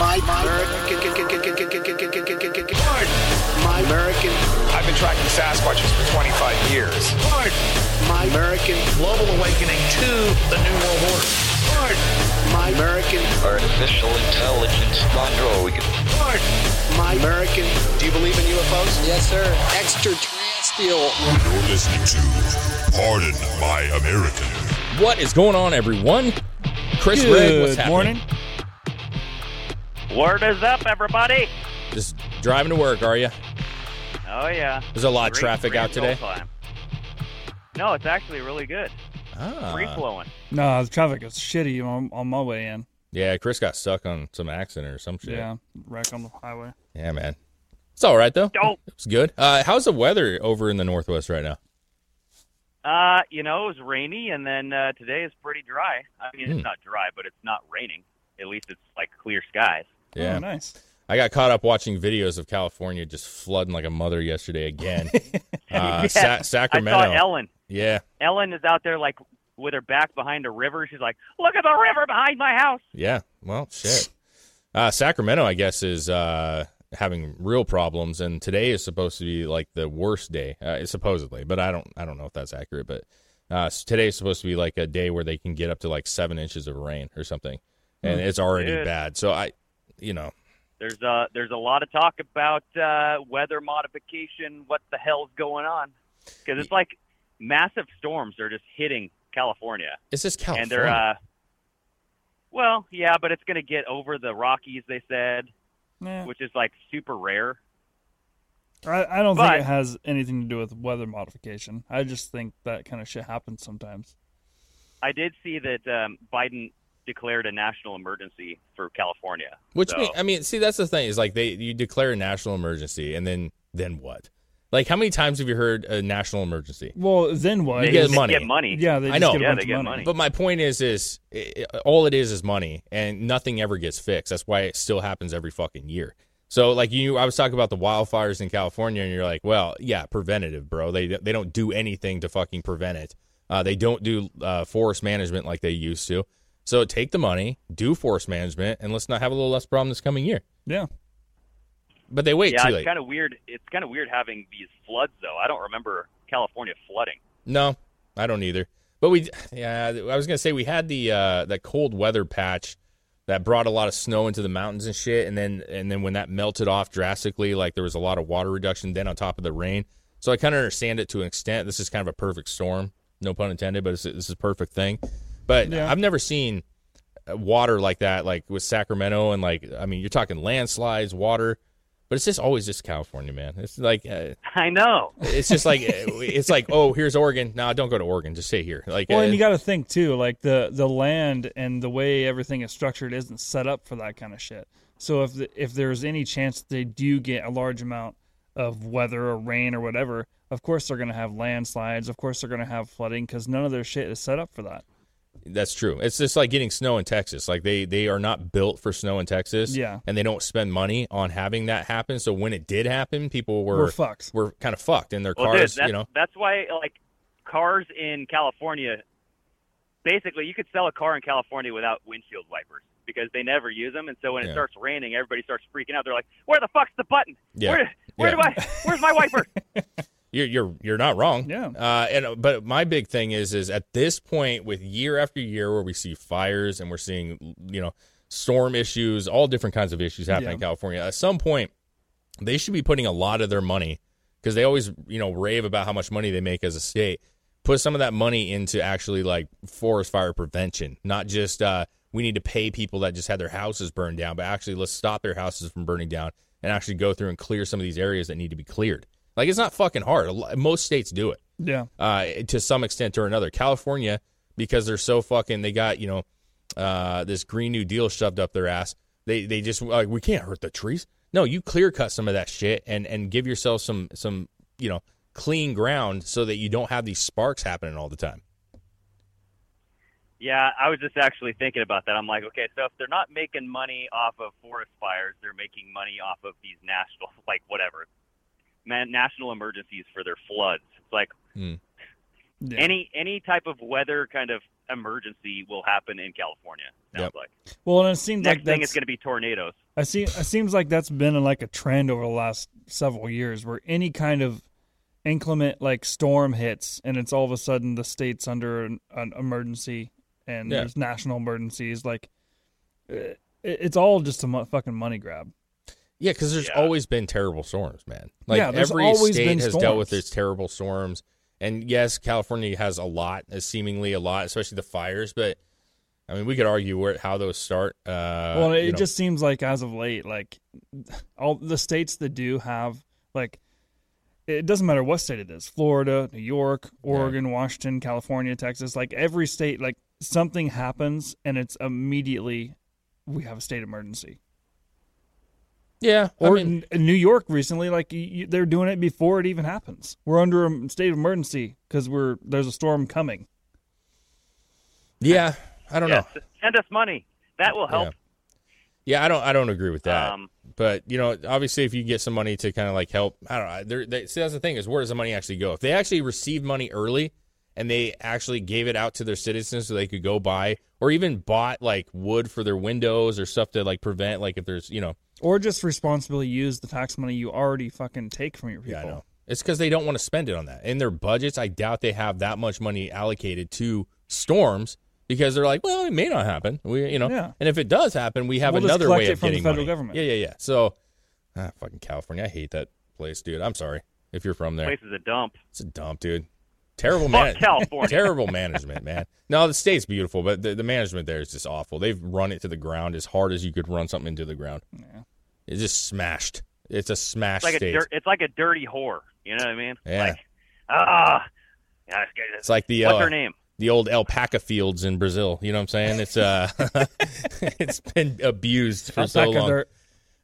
My, my, my, my, my American, I've been tracking Sasquatches for 25 years. my American, Global awakening to the New World Order. my American, Artificial intelligence android. my American. Do you believe in UFOs? Yes, sir. Extraterrestrial. You're listening to Pardon My American. What is going on, everyone? Chris Good Red, what's happening? morning. Word is up, everybody. Just driving to work, are you? Oh yeah. There's a lot of traffic out today. time. No, it's actually really good. Ah. Free flowing. No, the traffic is shitty on, on my way in. Yeah, Chris got stuck on some accident or some shit. Yeah, wreck on the highway. Yeah, man. It's all right though. Dope. It's good. Uh, how's the weather over in the northwest right now? Uh, you know, it was rainy, and then uh, today is pretty dry. I mean, Hmm. it's not dry, but it's not raining. At least it's like clear skies. Yeah. Oh, nice. I got caught up watching videos of California just flooding like a mother yesterday again. uh, Yeah, Sa- Sacramento. I saw Ellen. Yeah, Ellen is out there like with her back behind a river. She's like, "Look at the river behind my house." yeah. Well, shit. Uh, Sacramento, I guess, is uh, having real problems, and today is supposed to be like the worst day, uh, supposedly. But I don't, I don't know if that's accurate. But uh, today is supposed to be like a day where they can get up to like seven inches of rain or something, and it's already Dude. bad. So I, you know, There's uh there's a lot of talk about uh, weather modification. What the hell's going on? Because it's like massive storms are just hitting California. it's just California. and they're uh well yeah but it's going to get over the rockies they said Yeah. which is like super rare I, I don't But- think it has anything to do with weather modification. I just think that kind of shit happens sometimes. i did see that um, biden declared a national emergency for california Which So- mean, I mean, see, that's the thing is like they you declare a national emergency, and then then what? Like, how many times have you heard a national emergency? Well, then what? They they get just money. get money Yeah, they I know. get a Yeah, bunch they of get money. money. But my point is, is i all it is is money, and nothing ever gets fixed. That's why it still happens every fucking year. So, like you, I was talking about the wildfires in California, and you're like, well, yeah, preventative, bro. They they don't do anything to fucking prevent it. Uh, they don't do uh, forest management like they used to. So take the money, do forest management, and let's not have a little less problem this coming year. Yeah. But they wait yeah too it's kind of weird it's kind of weird having these floods though i don't remember california flooding No, I don't either. But we, yeah, I was gonna say we had the uh, that cold weather patch that brought a lot of snow into the mountains and shit, and then and then when that melted off drastically, like there was a lot of water reduction then on top of the rain. So I kind of understand it to an extent. This is kind of a perfect storm, no pun intended, but it's, this is a perfect thing. But Yeah. I've never seen uh, water like that, like with Sacramento, and like I mean, you're talking landslides, water. But it's just always just California, man. It's like uh, i know it's just like it's like oh here's Oregon. No, don't go to Oregon. Just stay here. Like Well, uh, and you got to think too, like the the land and the way everything is structured isn't set up for that kind of shit. So if the, if there's any chance they do get a large amount of weather or rain or whatever, of course they're going to have landslides. Of course they're going to have flooding because none of their shit is set up for that. That's true. It's just like getting snow in Texas. Like they they are not built for snow in Texas. Yeah. and they don't spend money on having that happen. So when it did happen, people were We're fucked. Were kind of fucked in their well cars. dude, you know, that's why like cars in california basically you could sell a car in california without windshield wipers because they never use them and so when Yeah. it starts raining everybody starts freaking out they're like where the fuck's the button Yeah. where, where Yeah. do i where's my wiper you're you're you're not wrong. Yeah. Uh, and but my big thing is is at this point with year after year where we see fires and we're seeing you know storm issues, all different kinds of issues happening Yeah. in California. At some point, they should be putting a lot of their money because they always you know rave about how much money they make as a state. put some of that money into actually like forest fire prevention, not just uh, we need to pay people that just had their houses burned down, but actually let's stop their houses from burning down and actually go through and clear some of these areas that need to be cleared. Like it's not fucking hard. Most states do it Yeah. uh, to some extent or another. California, because they're so fucking, they got you know uh, this Green New Deal shoved up their ass. They they just like we can't hurt the trees. No, you clear cut some of that shit and and give yourself some some you know clean ground so that you don't have these sparks happening all the time. Yeah, I was just actually thinking about that. I'm like, okay, so if they're not making money off of forest fires, they're making money off of these national, like whatever, man, national emergencies for their floods. It's like Hmm. Yeah. any any type of weather kind of emergency will happen in California. Sounds Yep. like Well, and it seems next like thing that's it's going to be tornadoes. I see. It seems like that's been like a trend over the last several years, where any kind of inclement like storm hits, and it's all of a sudden the state's under an, an emergency, and Yeah. there's national emergencies. Like, it, it's all just a mo- fucking money grab. Yeah, because there's Yeah. always been terrible storms, man. Like Yeah, every always state has dealt with storms. its terrible storms, and yes, California has a lot, uh, seemingly a lot, especially the fires. But I mean, we could argue where how those start. Uh, well, it you know. just seems like as of late, like all the states that do have like. It doesn't matter what state it is Florida, New York, Oregon, Washington, California, Texas. Like every state, like something happens and it's immediately we have a state emergency. Yeah. I Or mean, in New York recently, like you, you- they're doing it before it even happens. We're under a state of emergency because we're there's a storm coming. yeah, I don't Yes, know. send us money. That will help. Yeah, I don't. I don't agree with that. Um, but you know, obviously, if you get some money to kind of like help, I don't know. There, they, see, that's the thing is where does the money actually go? If they actually received money early and they actually gave it out to their citizens so they could go buy or even bought like wood for their windows or stuff to like prevent like if there's you know Or just responsibly use the tax money you already fucking take from your people. Yeah, I know. It's because they don't want to spend it on that. In their budgets, I doubt they have that much money allocated to storms because they're like, well, it may not happen. We, you know, Yeah. and if it does happen, we have We'll another collect way it of from the getting federal money. government. Yeah, yeah, yeah. So, ah, fucking California, I hate that place, dude. I'm sorry if you're from there. place is a dump. It's a dump, dude. Terrible Fuck man- California. Terrible management, man. No, the state's beautiful, but the, the management there is just awful. They've run it to the ground as hard as you could run something into the ground. It's just smashed. It's a smashed It's like a dir- it's like a dirty whore. You know what I mean? Yeah. Like, ah, yeah, It's like the what's uh, her name? the old alpaca fields in Brazil. You know what I'm saying? It's uh, it's been abused for so long. dirt.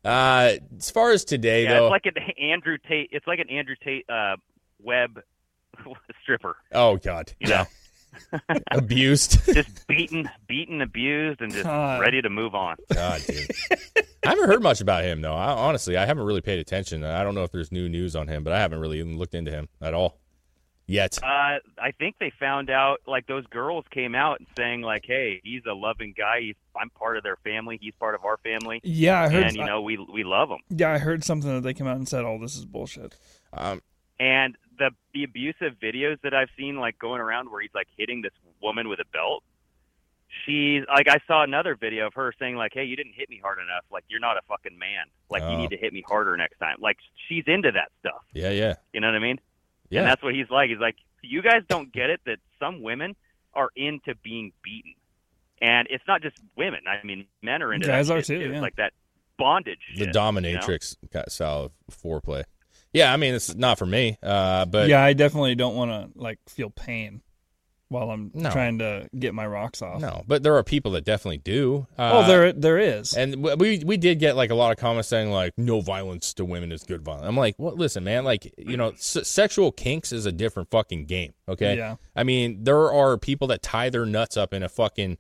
Uh, as far as today, Yeah, though, it's like an Andrew Tate. It's like an Andrew Tate uh, web stripper. oh god, You know, abused. just beaten, beaten, abused, and just God. ready to move on. God, dude. I haven't heard much about him though. I, honestly, I haven't really paid attention. I don't know if there's new news on him, but I haven't really even looked into him at all yet. Uh, I think they found out like those girls came out and saying like, "Hey, he's a loving guy. He's I'm part of their family. He's part of our family, Yeah, I heard. and you know we we love him." yeah, I heard something that they came out and said, "Oh, this is bullshit." Um, And the the abusive videos that I've seen like going around where he's like hitting this woman with a belt. She's like I saw another video of her saying like, "Hey, you didn't hit me hard enough. Like you're not a fucking man. Like Oh. you need to hit me harder next time." Like she's into that stuff. yeah, yeah, You know what I mean? yeah. And that's what he's like. He's like, you guys don't get it that some women are into being beaten, and it's not just women. I mean, men are into Guys that are shit, too, yeah. Like that bondage. the shit, you know? dominatrix style of foreplay. Yeah, I mean it's not for me, uh, but yeah, I definitely don't want to like feel pain while I'm No. trying to get my rocks off. no, but there are people that definitely do. Uh, Oh, there there is. And we we did get like a lot of comments saying like no violence to women is good violence. I'm like, what? listen, man, like you know, s- sexual kinks is a different fucking game. Okay. Yeah. I mean, there are people that tie their nuts up in a fucking,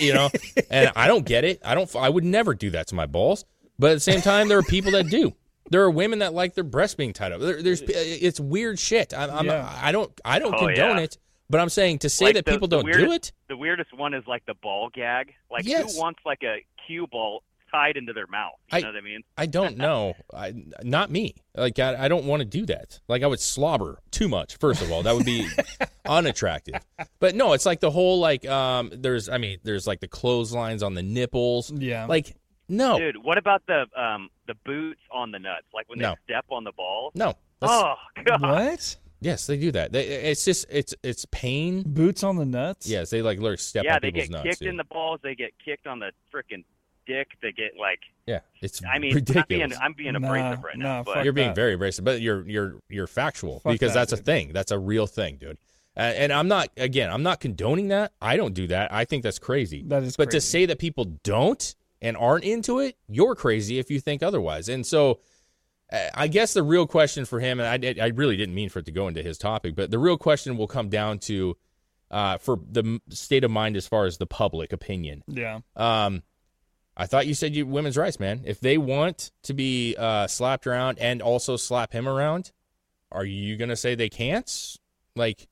you know, and I don't get it. I don't. I would never do that to my balls. But at the same time, there are people that do. There are women that like their breasts being tied up. There, there's it's weird shit. I'm, I'm Yeah. I don't I don't Oh, condone yeah. it. But I'm saying to say Like that the- people don't do it. The weirdest one is like the ball gag. Like Yes. who wants like a cue ball tied into their mouth? You I- know what I mean? I don't know. I, not me. Like I, I don't want to do that. Like I would slobber too much. First of all, that would be unattractive. But no, it's like the whole like um. There's I mean there's like the clotheslines on the nipples. yeah. Like no, Dude, what about the um the boots on the nuts? Like when No. they step on the ball? no. That's- Oh god. what? Yes, they do that. They, it's just it's it's pain. Boots on the nuts. Yes, they like literally step yeah, on they people's get nuts. kicked dude. in the balls. They get kicked on the freaking dick. They get like. yeah, it's I mean, ridiculous. I'm being, I'm being Nah, abrasive right now, but you're being that. very abrasive, but you're you're you're factual Fuck because that, that's a thing. That's a real thing, dude. Uh, and I'm not again. I'm not condoning that. I don't do that. I think that's crazy. That is But to say that people don't and aren't into it, you're crazy if you think otherwise. And so, I guess the real question for him, and I, I really didn't mean for it to go into his topic, but the real question will come down to uh, for the state of mind as far as the public opinion. Yeah. Um, I thought you said you women's rights, man. If they want to be uh, slapped around and also slap him around, are you gonna say they can't? Like,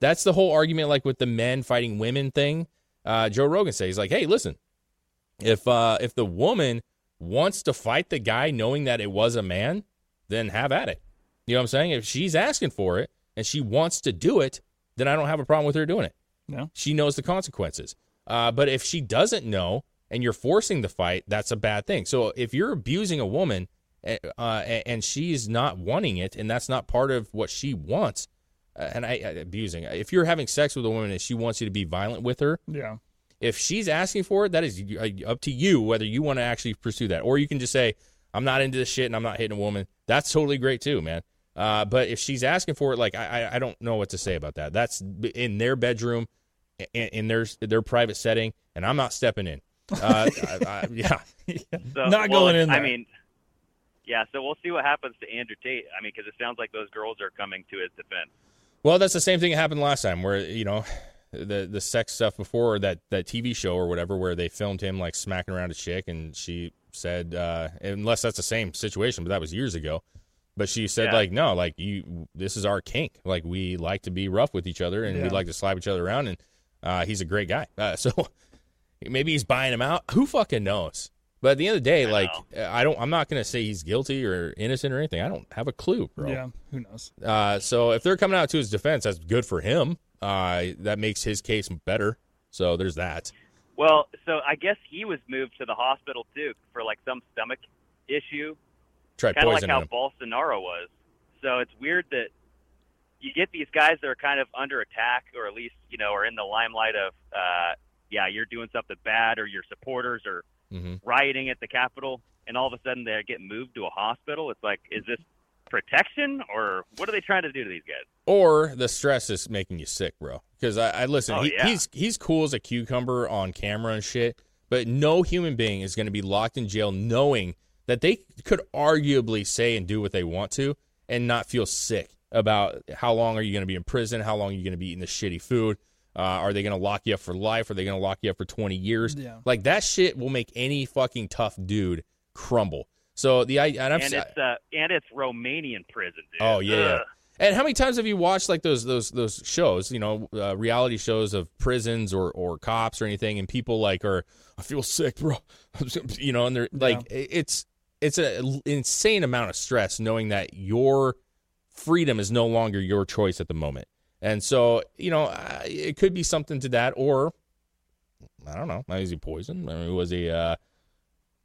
that's the whole argument. Like with the men fighting women thing. Uh, Joe Rogan says he's like, hey, listen, if uh, if the woman wants to fight the guy knowing that it was a man, then have at it. You know what I'm saying? If she's asking for it and she wants to do it, then I don't have a problem with her doing it. No. She knows the consequences. Uh, but if she doesn't know and you're forcing the fight, that's a bad thing. So if you're abusing a woman uh, and she's not wanting it and that's not part of what she wants, uh, and I, I abusing, if you're having sex with a woman and she wants you to be violent with her, Yeah. If she's asking for it, that is uh, up to you whether you want to actually pursue that, or you can just say, "I'm not into this shit and I'm not hitting a woman." That's totally great too, man. Uh, but if she's asking for it, like I, I- don't know what to say about that. That's in their bedroom, in, in their their private setting, and I'm not stepping in. Uh, I, I, yeah, So, Not well, going in I mean, yeah. So we'll see what happens to Andrew Tate. I mean, because it sounds like those girls are coming to his defense. Well, that's the same thing that happened last time, where you know the the sex stuff before that that TV show or whatever, where they filmed him like smacking around a chick, and she said, uh, unless that's the same situation, but that was years ago. But she said Yeah. like, no, like you, this is our kink. Like we like to be rough with each other, and we like to slap each other around, and uh, he's a great guy. Uh, so maybe he's buying him out. Who fucking knows? But at the end of the day, I like I don't, I'm not gonna say he's guilty or innocent or anything. I don't have a clue, bro. Yeah. Who knows? Uh, so if they're coming out to his defense, that's good for him. Uh, that makes his case better. So there's that. Well, so I guess he was moved to the hospital too for like some stomach issue, Tried kind of like how him. Bolsonaro was. So it's weird that you get these guys that are kind of under attack, or at least you know, are in the limelight of, uh, yeah, you're doing something bad, or your supporters are hmm rioting at the Capitol, and all of a sudden they get moved to a hospital. It's like, is this protection, or what are they trying to do to these guys? Or the stress is making you sick, bro. Because I, I listen, Oh, he, yeah. he's he's cool as a cucumber on camera and shit. But no human being is going to be locked in jail knowing that they could arguably say and do what they want to and not feel sick about how long are you going to be in prison? How long are you going to be eating this shitty food? Uh, are they going to lock you up for life? Are they going to lock you up for 20 years? Yeah. Like that shit will make any fucking tough dude crumble. So the I and, I'm, and it's uh, and it's Romanian prison, dude. Oh yeah, yeah. Ugh. And how many times have you watched like those those those shows, you know, uh, reality shows of prisons or or cops or anything, and people like are I feel sick, bro, you know, and they're like it's it's an insane amount of stress knowing that your freedom is no longer your choice at the moment, and so you know uh, it could be something to that, or I don't know, is he poisoned? I mean, was he uh,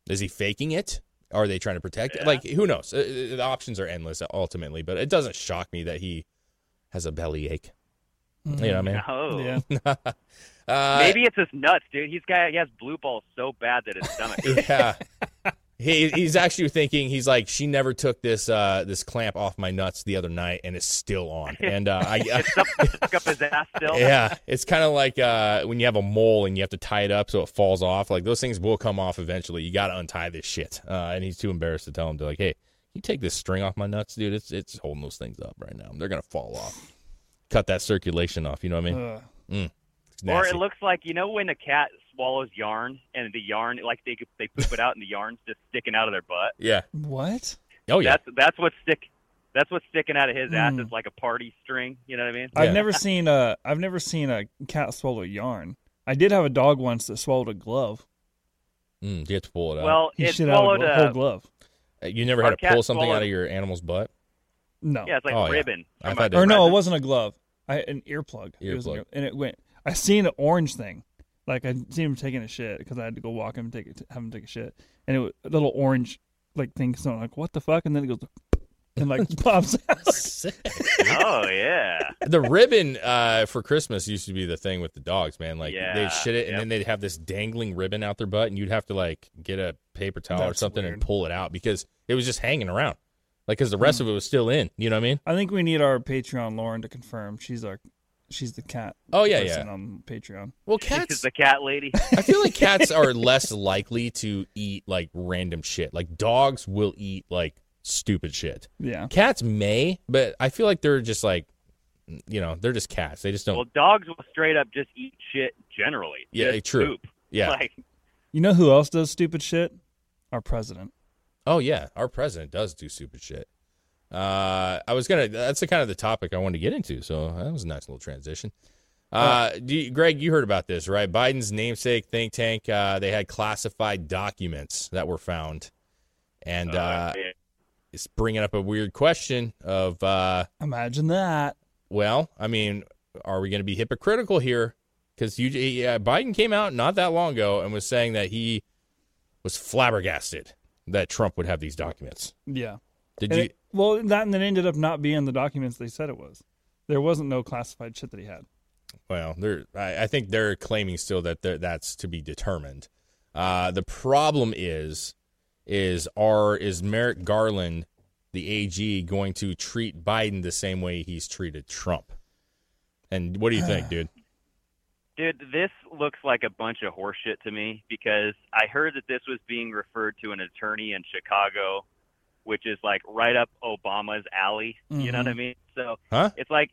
is he faking it? Are they trying to protect it? Like, who knows? Uh, uh, The options are endless ultimately, but it doesn't shock me that he has a belly ache. You know what I mean? No. Yeah. Uh, Maybe it's his nuts, dude. He's got he has blue balls so bad that his stomach. yeah. He, he's actually thinking he's like she never took this uh, this clamp off my nuts the other night and it's still on. And uh, I, it's stuck, stuck up his ass still. yeah. It's kind of like uh, when you have a mole and you have to tie it up so it falls off like those things will come off eventually. You got to untie this shit. Uh, and he's too embarrassed to tell him to like hey you take this string off my nuts dude? It's it's holding those things up right now. They're gonna fall off. Cut that circulation off you know what I mean? Ugh. Mm. Or it looks like you know when a cat swallows yarn and the yarn like they they poop it out and the yarn's just sticking out of their butt. yeah What? oh yeah That's that's what's stick. That's what's sticking out of his ass. Mm. It's like a party string. You know what I mean? Yeah. I've never seen a I've never seen a cat swallow yarn. I did have a dog once that swallowed a glove. mm, you have to pull it out Well, He it shit out swallowed a whole glove. Uh, you never had to pull cat something out of your animal's butt No. yeah, it's like Oh, a yeah. ribbon. I've from had a to- or no, it wasn't a glove. I an earplug. It was Earplug. and it went. I seen an orange thing. Like I seen him taking a shit because I had to go walk him and take it, have him take a shit, and it was a little orange like thing. So I'm like, what the fuck? And then it goes, and like pops out. oh yeah. the ribbon uh, for Christmas used to be the thing with the dogs, man. Like Yeah, they'd shit it, and yep. then they'd have this dangling ribbon out their butt, and you'd have to like get a paper towel or That's something and pull it out because it was just hanging around, like because the rest of it was still in. You know what I mean? I think we need our Patreon Lauren to confirm. She's our, she's the cat. Oh, yeah, person yeah. On Patreon. Well, She's cats. the cat lady. I feel like cats are less likely to eat like random shit. Like dogs will eat like stupid shit. Yeah. Cats may, but I feel like they're just like, you know, they're just cats. They just don't. Well, dogs will straight up just eat shit generally. Yeah, Just true. Poop. yeah. Like, You know who else does stupid shit? Our president. Oh yeah, our president does do stupid shit. Uh, I was gonna. That's the kind of the topic I wanted to get into. So that was a nice little transition. Uh, do you, Greg, you heard about this, right? Biden's namesake think tank. Uh, they had classified documents that were found, and uh, yeah. it's bringing up a weird question of, uh, Imagine that. well, I mean, are we going to be hypocritical here? Because you, yeah, Biden came out not that long ago and was saying that he was flabbergasted that Trump would have these documents. Yeah. Did And you? it- well, that and then ended up not being the documents they said it was. There wasn't no classified shit that he had. Well, they're. I, I think they're claiming still that that's to be determined. Uh, the problem is, is are is Merrick Garland, the AG, going to treat Biden the same way he's treated Trump? And what do you think, dude? Dude, this looks like a bunch of horseshit to me because I heard that this was being referred to an attorney in Chicago, which is like right up Obama's alley. You know what I mean? So Huh? it's like,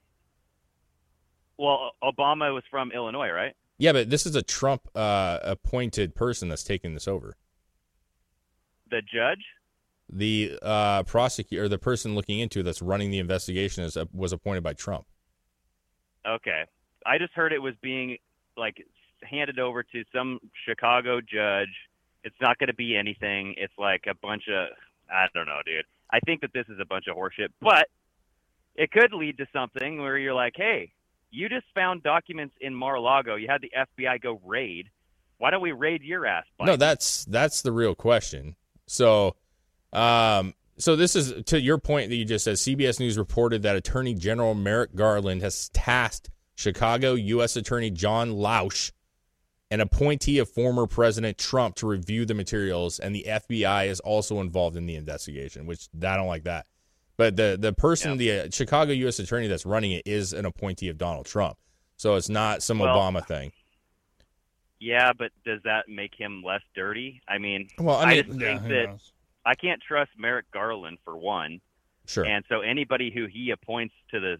well, Obama was from Illinois, right? Yeah, but this is a Trump uh, appointed person that's taking this over. The judge? The uh, prosecutor, or the person looking into that's running the investigation, is was appointed by Trump. Okay. I just heard it was being like handed over to some Chicago judge. It's not going to be anything. It's like a bunch of I don't know, dude. I think that this is a bunch of horseshit, but it could lead to something where you're like, "Hey, you just found documents in Mar-a-Lago. You had the FBI go raid. Why don't we raid your ass?" Biden?" No, that's that's the real question. So, um, so this is to your point that you just said. CBS News reported that Attorney General Merrick Garland has tasked Chicago U.S. Attorney John Lausch, an appointee of former President Trump, to review the materials, and the FBI is also involved in the investigation. Which I don't like that. But the the person, the uh, Chicago U.S. Attorney that's running it, is an appointee of Donald Trump. So it's not some Well, Obama thing. yeah, but does that make him less dirty? I mean, Well, I mean, just Yeah, think that knows? I can't trust Merrick Garland for one. Sure. And so anybody who he appoints to the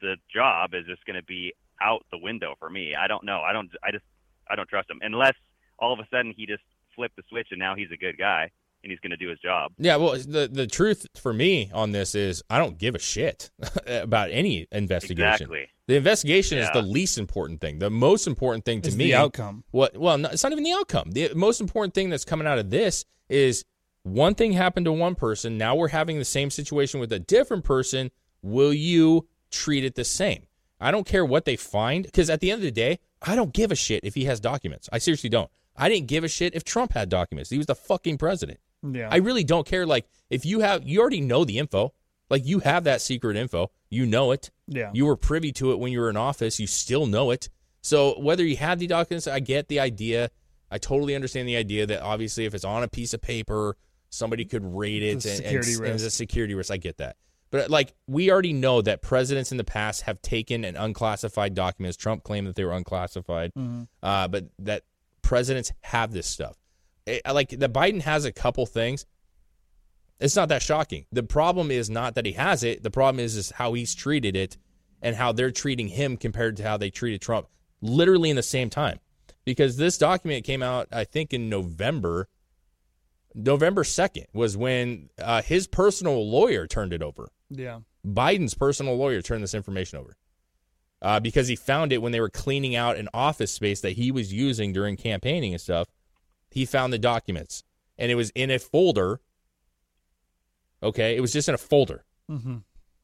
the job is just going to be out the window for me. I don't know. I don't. I just. I don't trust him unless all of a sudden he just flipped the switch and now he's a good guy and he's going to do his job. Yeah, well, the the truth for me on this is I don't give a shit about any investigation. Exactly. The investigation is the least important thing. The most important thing to It's me, the outcome. What? Well, no, it's not even the outcome. The most important thing that's coming out of this is one thing happened to one person. Now we're having the same situation with a different person. Will you treat it the same? I don't care what they find because at the end of the day, I don't give a shit if he has documents. I seriously don't. I didn't give a shit if Trump had documents. He was the fucking president. Yeah. I really don't care. Like, if you have, you already know the info. Like, you have that secret info. You know it. Yeah. You were privy to it when you were in office. You still know it. So, whether you had the documents, I get the idea. I totally understand the idea that obviously, if it's on a piece of paper, somebody could read it a and, and, security and it's a security risk. I get that. But, like, we already know that presidents in the past have taken an unclassified documents. Trump claimed that they were unclassified, Mm-hmm. uh, but that presidents have this stuff. Eh, like, the Biden has a couple things. It's not that shocking. The problem is not that he has it. The problem is is how he's treated it and how they're treating him compared to how they treated Trump literally in the same time. Because this document came out I think in November November 2nd was when uh, his personal lawyer turned it over. Yeah. Biden's personal lawyer turned this information over. Uh, because he found it when they were cleaning out an office space that he was using during campaigning and stuff. He found the documents and it was in a folder. Okay, it was just in a folder. Mm-hmm.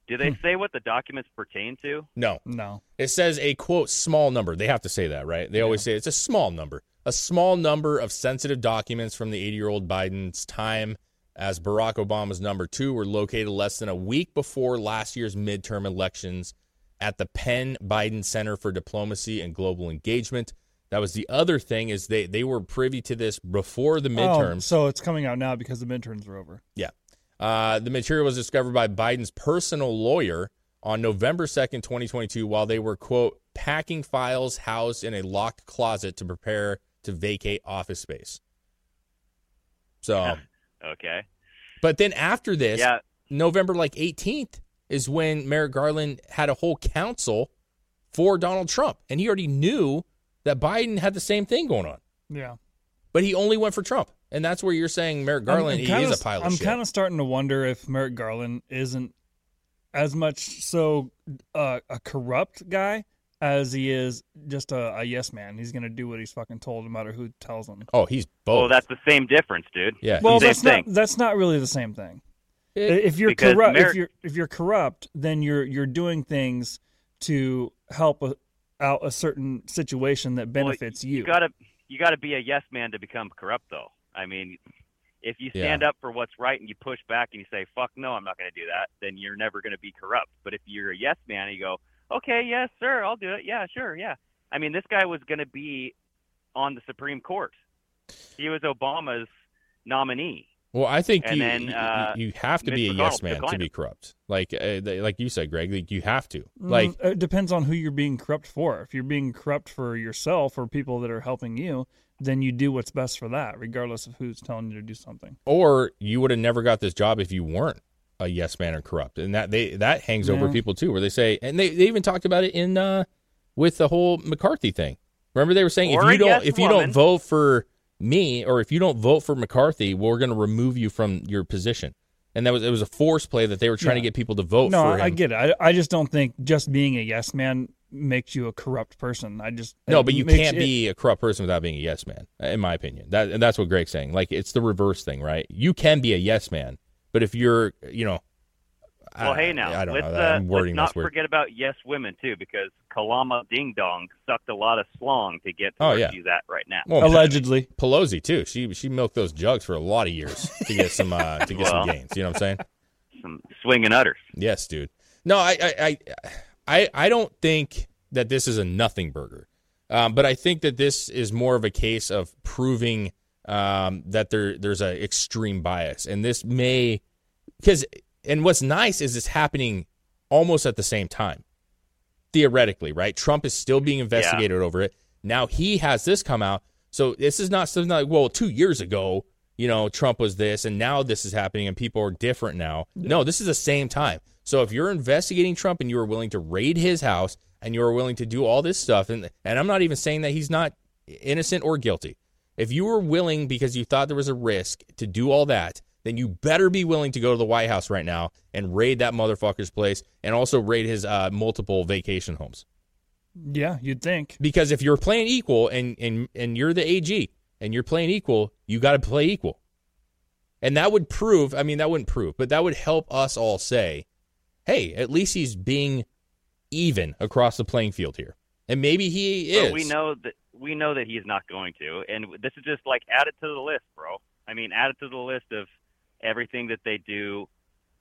Do they hmm. say what the documents pertain to? No, No. it says a quote small number. They have to say that, right? They always say it's a small number, a small number of sensitive documents from the 80 year old Biden's time as Barack Obama's number two, were located less than a week before last year's midterm elections at the Penn Biden Center for Diplomacy and Global Engagement. That was the other thing is they they were privy to this before the Oh, midterms. so it's coming out now because the midterms are over. Yeah. Uh, the material was discovered by Biden's personal lawyer on November 2nd, 2022, while they were, quote, packing files housed in a locked closet to prepare to vacate office space. So, Okay. but then after this, Yeah. November like 18th is when Merrick Garland had a whole council for Donald Trump. And he already knew that Biden had the same thing going on, Yeah. but he only went for Trump. And that's where you're saying Merrick I'm- Garland, I'm he kinda- is a pile of I'm kind of starting to wonder if Merrick Garland isn't as much so uh, a corrupt guy as he is just a, a yes man. He's going to do what he's fucking told, no matter who tells him. oh, he's both. Well, that's the same difference, dude. Yeah. Well, Same that's thing. not that's not really the same thing. It- if you're because corrupt, if you're if you're corrupt, then you're you're doing things to help a, out a certain situation that Well, benefits you. You gotta you gotta be a yes man to become corrupt, though. I mean, if you stand Yeah. up for what's right and you push back and you say "fuck no, I'm not going to do that," then you're never going to be corrupt. But if you're a yes man and you go, "Okay, yes, sir, I'll do it. Yeah, sure, yeah." I mean, this guy was going to be on the Supreme Court. He was Obama's nominee. Well, I think And you, then, you- uh, you have to Mitch be a McConnell yes man to be corrupt. Like uh, they- like you said, Greg, like you have to. Mm, Like it depends on who you're being corrupt for. If you're being corrupt for yourself or people that are helping you, then you do what's best for that, regardless of who's telling you to do something. or you would have never got this job if you weren't a yes man or corrupt. And that they that hangs over people too, where they say and they, they even talked about it in uh with the whole McCarthy thing. Remember they were saying Or if you don't yes if you woman. don't vote for me or if you don't vote for McCarthy, we're going to remove you from your position. And that was it was a force play that they were trying to get people to vote no, for him. I, I get it. I, I just don't think just being a yes man makes you a corrupt person. I just No, but you can't it- be a corrupt person without being a yes man, in my opinion. That and that's what Greg's saying. Like it's the reverse thing, right? You can be a yes man, but if you're, you know, Well, I, hey now, I don't let's, know. uh, I'm wording let's this not weird. forget about yes women too, because Kalama Ding Dong sucked a lot of slong to get to Oh, where yeah. she's at right now. Well, allegedly. Pelosi too. She she milked those jugs for a lot of years to get some uh, to get some gains. You know what I'm saying? Some swinging udders. Yes, dude. No, I I I I, I don't think that this is a nothing burger, um, but I think that this is more of a case of proving um, that there there's a extreme bias, and this may because and what's nice is it's happening almost at the same time, theoretically, right? Trump is still being investigated over it. Now he has this come out, so this is not something like well, two years ago, you know, Trump was this, and now this is happening, and people are different now. No, this is the same time. So if you're investigating Trump and you are willing to raid his house and you are willing to do all this stuff, and and I'm not even saying that he's not innocent or guilty. If you were willing because you thought there was a risk to do all that, then you better be willing to go to the White House right now and raid that motherfucker's place and also raid his uh, multiple vacation homes. Yeah, you'd think. Because if you're playing equal and and and you're the AG and you're playing equal, you got to play equal. And that would prove, I mean that wouldn't prove, but that would help us all say, "Hey, at least he's being even across the playing field here." And maybe he is. But we know that we know that he's not going to, and this is just like add it to the list, bro. I mean, add it to the list of everything that they do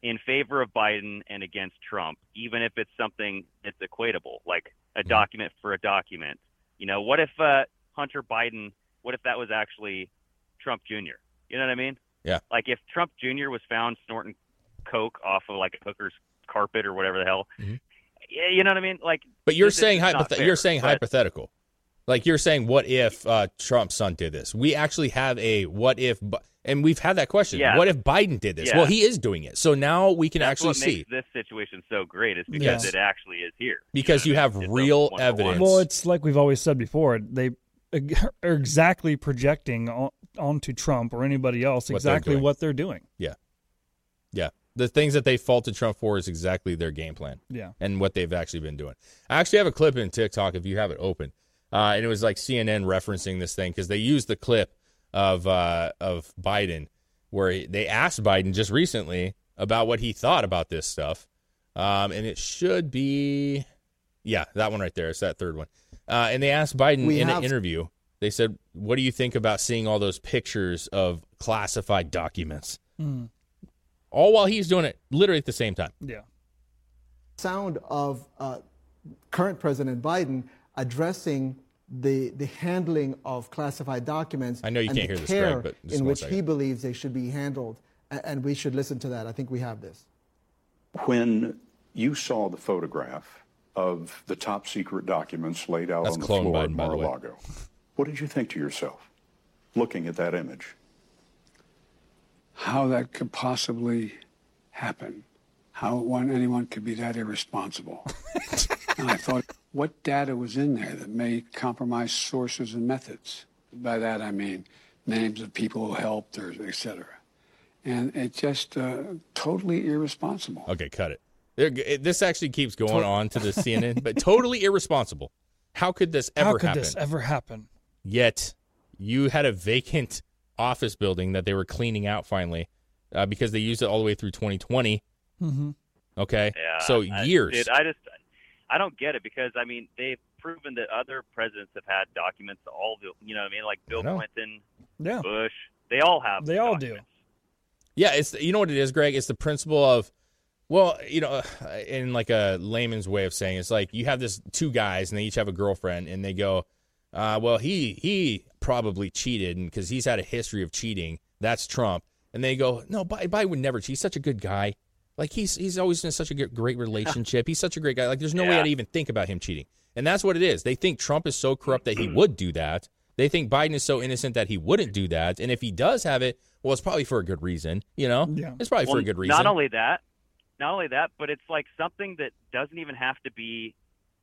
in favor of Biden and against Trump, even if it's something that's equatable, like a Mm-hmm. document for a document. You know, what if uh, Hunter Biden? What if that was actually Trump Jr.? You know what I mean? Yeah. Like if Trump Jr. was found snorting coke off of like a hooker's carpet or whatever the hell. Mhm. Yeah, you know what I mean? Like, But you're this saying hypothet- fair, you're saying but- hypothetical. Like you're saying, what if uh, Trump's son did this? We actually have a what if, and we've had that question. Yeah. What if Biden did this? Yeah. Well, he is doing it. So now we can That's actually what see this situation so great is because Yes. it actually is here. because you have It's a real evidence. Well, it's like we've always said before. They are exactly projecting on, onto Trump or anybody else What they're exactly doing. what they're doing. yeah, yeah. The things that they faulted Trump for is exactly their game plan. Yeah. and what they've actually been doing. I actually have a clip in TikTok if you have it open, uh, and it was like CNN referencing this thing because they used the clip of uh, of Biden where he- they asked Biden just recently about what he thought about this stuff, um, and it should be, yeah, that one right there. It's that third one, uh, and they asked Biden We in have- an interview. They said, "What do you think about seeing all those pictures of classified documents?" Mm. All while he's doing it literally at the same time. Yeah. sound of uh, current President Biden addressing the, the handling of classified documents. I know you and can't the hear this, care Greg, but just in one which he believes they should be handled, and we should listen to that. I think we have this. When you saw the photograph of the top secret documents laid out That's on the floor Biden, at by the way. Mar-a-Lago, what did you think to yourself looking at that image? How that could possibly happen, how one, anyone could be that irresponsible. and I thought, what data was in there that may compromise sources and methods? By that I mean names of people who helped or et cetera. And it's just uh, totally irresponsible. Okay, cut it. There- it- This actually keeps going on to the CNN, but totally irresponsible. How could this ever How could happen? this ever happen? Yet you had a vacant office building that they were cleaning out finally uh, because they used it all the way through 2020. Mm-hmm. Okay, Yeah. so I- years. dude, I just, I don't get it because I mean they've proven that other presidents have had documents. All the, you know, what I mean, like Bill. Clinton, Yeah. Bush, they all have. They all do. Yeah, it's you know what it is, Greg. It's the principle of, well, you know, in like a layman's way of saying, it, it's like you have this two guys and they each have a girlfriend, and they go, uh, well, he he probably cheated because he's had a history of cheating. That's Trump, and they go, no, Biden, Biden would never cheat. He's such a good guy. Like he's he's always in such a great relationship. He's such a great guy. Like there's no way I'd even think about him cheating. And that's what it is. They think Trump is so corrupt that he would do that. They think Biden is so innocent that he wouldn't do that. And if he does have it, well, it's probably for a good reason. You know, Yeah. it's probably for a good reason. Not only that, not only that, but it's like something that doesn't even have to be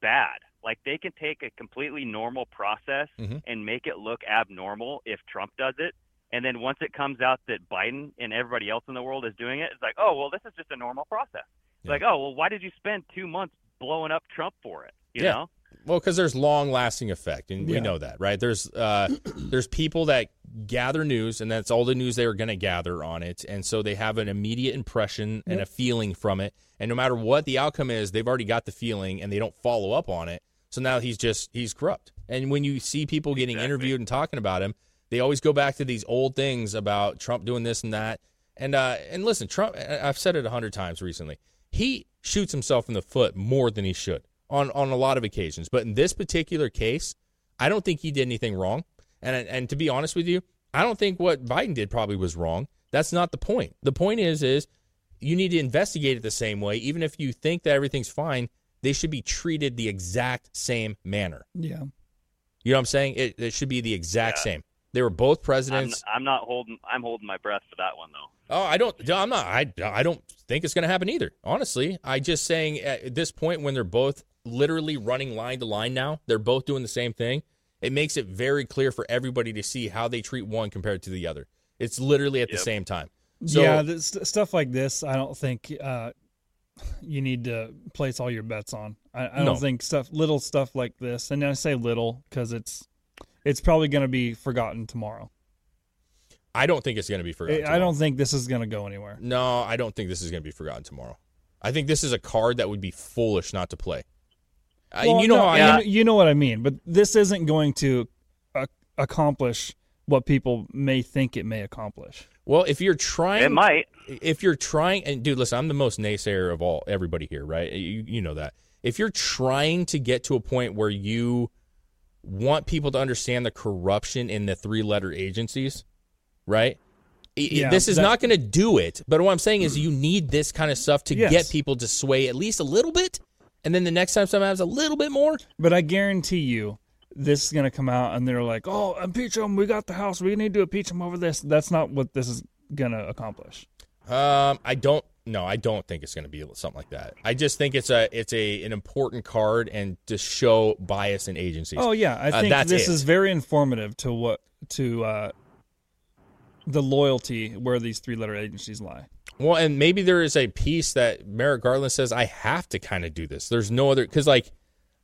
bad. Like they can take a completely normal process Mhm. and make it look abnormal if Trump does it. And then once it comes out that Biden and everybody else in the world is doing it, it's like, oh well, this is just a normal process. Yeah. like, oh well, why did you spend two months blowing up Trump for it? You Yeah. know? Well, because there's long lasting effect, and we know that, right? There's uh, there's people that gather news, and that's all the news they are going to gather on it, and so they have an immediate impression and a feeling from it, and no matter what the outcome is, they've already got the feeling, and they don't follow up on it. So now he's just he's corrupt. And when you see people getting Exactly. interviewed and talking about him, they always go back to these old things about Trump doing this and that. And uh, and listen, Trump. I've said it a hundred times recently. He shoots himself in the foot more than he should on on a lot of occasions. But in this particular case, I don't think he did anything wrong. And and to be honest with you, I don't think what Biden did probably was wrong. That's not the point. The point is is you need to investigate it the same way. Even if you think that everything's fine, they should be treated the exact same manner. Yeah. You know what I'm saying? It, it should be the exact Yeah. same. They were both I'm, presidents. I'm not holding. I'm holding my breath for that one though. Oh, I don't. I'm not. I. I don't think it's going to happen either. Honestly, I just saying at this point when they're both literally running line to line now, they're both doing the same thing. It makes it very clear for everybody to see how they treat one compared to the other. It's literally at the same time. So, yeah, this, stuff like this, I don't think uh, you need to place all your bets on. I, I don't think stuff, little stuff like this, and I say little because it's it's probably going to be forgotten tomorrow. I don't think it's going to be forgotten. I I don't think this is going to go anywhere. No, I don't think this is going to be forgotten tomorrow. I think this is a card that would be foolish not to play. Uh, you know no, you know- you know what I mean, but this isn't going to uh, accomplish what people may think it may accomplish. Well, if you're trying, It might. If you're trying, and dude, listen, I'm the most naysayer of all everybody here, right? You, you know that. If you're trying to get to a point where you want people to understand the corruption in the three-letter agencies, right? I- I- Yeah, this is that- not going to do it. But what I'm saying is, you need this kind of stuff to Yes. get people to sway at least a little bit, and then the next time someone has a little bit more. But I guarantee you, this is going to come out, and they're like, "Oh, impeach him! We got the House. We need to impeach him over this." That's not what this is going to accomplish. Um, I don't. No, I don't think it's going to be something like that. I just think it's a it's a an important card and to show bias in agencies. Oh yeah, I Uh, think that's this it. is very informative to what to uh, the loyalty where these three-letter agencies lie. Well, and maybe there is a piece that Merrick Garland says I have to kind of do this. There's no other because like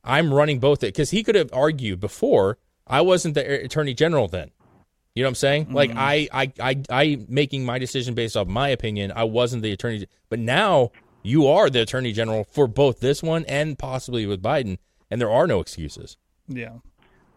I'm running both it because he could have argued before I wasn't the attorney general then. You know what I'm saying? Like Mm-hmm. I, I, I, I making my decision based off my opinion. I wasn't the attorney, but now you are the attorney general for both this one and possibly with Biden, and there are no excuses. Yeah.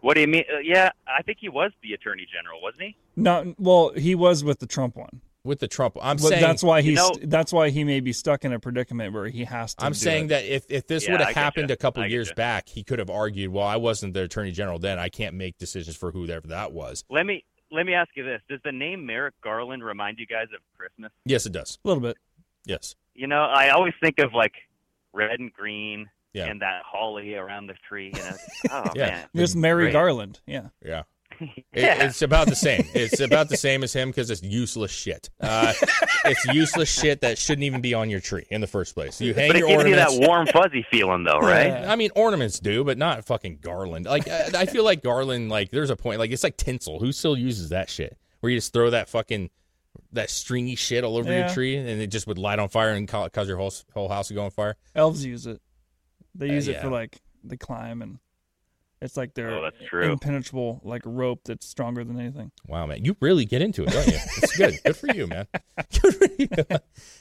What do you mean? Uh, yeah, I think he was the attorney general, wasn't he? No, well. He was with the Trump one. With the Trump. I'm But saying that's why You he's know- that's why he may be stuck in a predicament where he has to. I'm do saying it. that if, if this Yeah, would have getcha. happened a couple years getcha. back, he could have argued, "Well, I wasn't the attorney general then. I can't make decisions for whoever that was." Let me let me ask you this: Does the name Merrick Garland remind you guys of Christmas? Yes, it does. a little bit. Yes. You know, I always think of like red and green Yeah. and that holly around the tree. You know, oh Yeah. man, There's Mary Garland. Yeah. Yeah. It- it's about the same. It's about the same as him because it's useless shit. Uh, it's useless shit that shouldn't even be on your tree in the first place. You hang but it your gives you that warm, fuzzy feeling, though, right? I mean, ornaments do, but not fucking garland. Like, I, I feel like garland. Like, there's a point. Like, it's like tinsel. Who still uses that shit? Where you just throw that fucking that stringy shit all over Yeah. your tree, and it just would light on fire and cause your whole whole house to go on fire. Elves use it. They Uh, use it for like the climb and it's like their Oh, that's true. impenetrable like rope that's stronger than anything. Wow, man, you really get into it, don't you? It's good. Good for you, man. Good for you.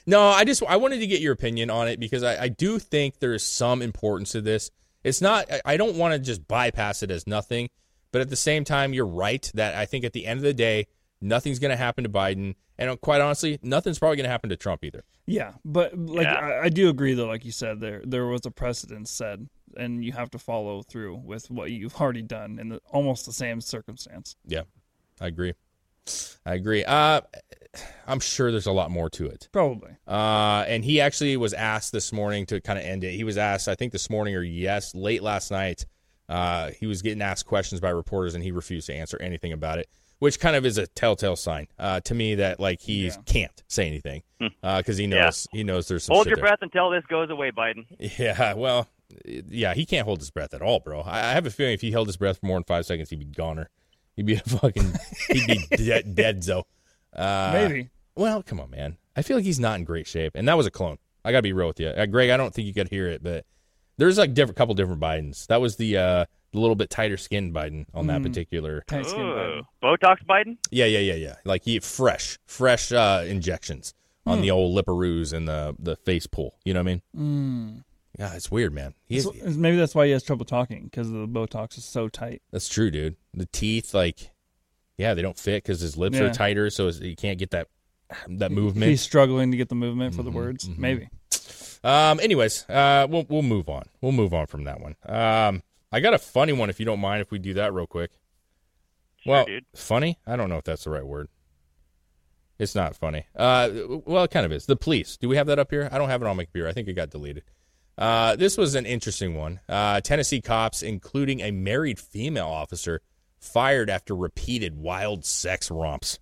No, I just I wanted to get your opinion on it because I, I do think there is some importance to this. It's not. I- I don't want to just bypass it as nothing, but at the same time, you're right that I think at the end of the day, nothing's going to happen to Biden, and quite honestly, nothing's probably going to happen to Trump either. Yeah, but like Yeah. I, I do agree though, like you said, there there was a precedent set, and you have to follow through with what you've already done in the, almost the same circumstance. Yeah, I agree. I agree. Uh, I'm sure there's a lot more to it. Probably. Uh, and he actually was asked this morning to kind of end it. He was asked, I think this morning or yes, late last night. Uh, he was getting asked questions by reporters, and he refused to answer anything about it, which kind of is a telltale sign uh, to me that like he can't say anything because he Yeah. knows he knows there's some Hold shit your there. breath until this goes away, Biden. Yeah, well, yeah, he can't hold his breath at all, bro. I, I have a feeling if he held his breath for more than five seconds, he'd be goner. He'd be a fucking, he'd be dead, dead, so. Uh, Maybe. Well, come on, man. I feel like he's not in great shape, and that was a clone. I gotta be real with you, uh, Greg. I don't think you could hear it, but there's like different couple different Bidens. That was the uh, little bit tighter skinned Biden on that Mm. particular. Tight skin Biden. Botox Biden? Yeah, yeah, yeah, yeah. Like he fresh, fresh uh, injections on Hmm. the old liparoos and the the face pull. You know what I mean? Mm. Yeah, it's weird, man. He is, maybe that's why he has trouble talking because the Botox is so tight. That's true, dude. The teeth, like, yeah, they don't fit because his lips Yeah. are tighter, so he can't get that that movement. He's struggling to get the movement for the Mhm, words. mhm. Maybe. Um. Anyways, uh, we'll we'll move on. We'll move on from that one. Um, I got a funny one if you don't mind if we do that real quick. Sure, well, dude. funny? I don't know if that's the right word. It's not funny. Uh, well, it kind of is. The police. Do we have that up here? I don't have it on my computer. I think it got deleted. Uh, this was an interesting one. Uh, Tennessee cops, including a married female officer, fired after repeated wild sex romps.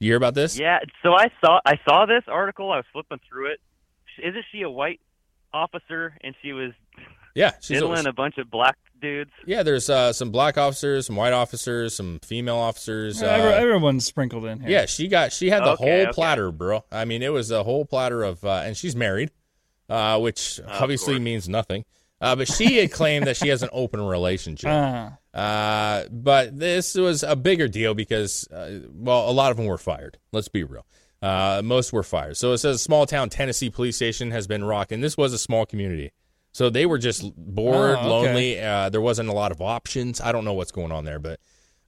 You hear about this? Yeah. So I saw I saw this article. I was flipping through it. Isn't she a white officer? And she was Yeah, she's a- diddling a bunch of black dudes. Yeah, there's uh, some black officers, some white officers, some female officers. Uh, everyone's sprinkled in here. yeah, she got she had the Okay, whole okay. platter, bro. I mean, it was a whole platter of, uh, and she's married, uh, which obviously means nothing. Uh, but she had claimed that she has an open relationship. Ah. Uh, but this was a bigger deal because, uh, well, a lot of them were fired. Let's be real. Uh, most were fired. So it says small town Tennessee police station has been rocking. This was a small community. So they were just bored, Oh, okay. lonely. Uh, there wasn't a lot of options. I don't know what's going on there, but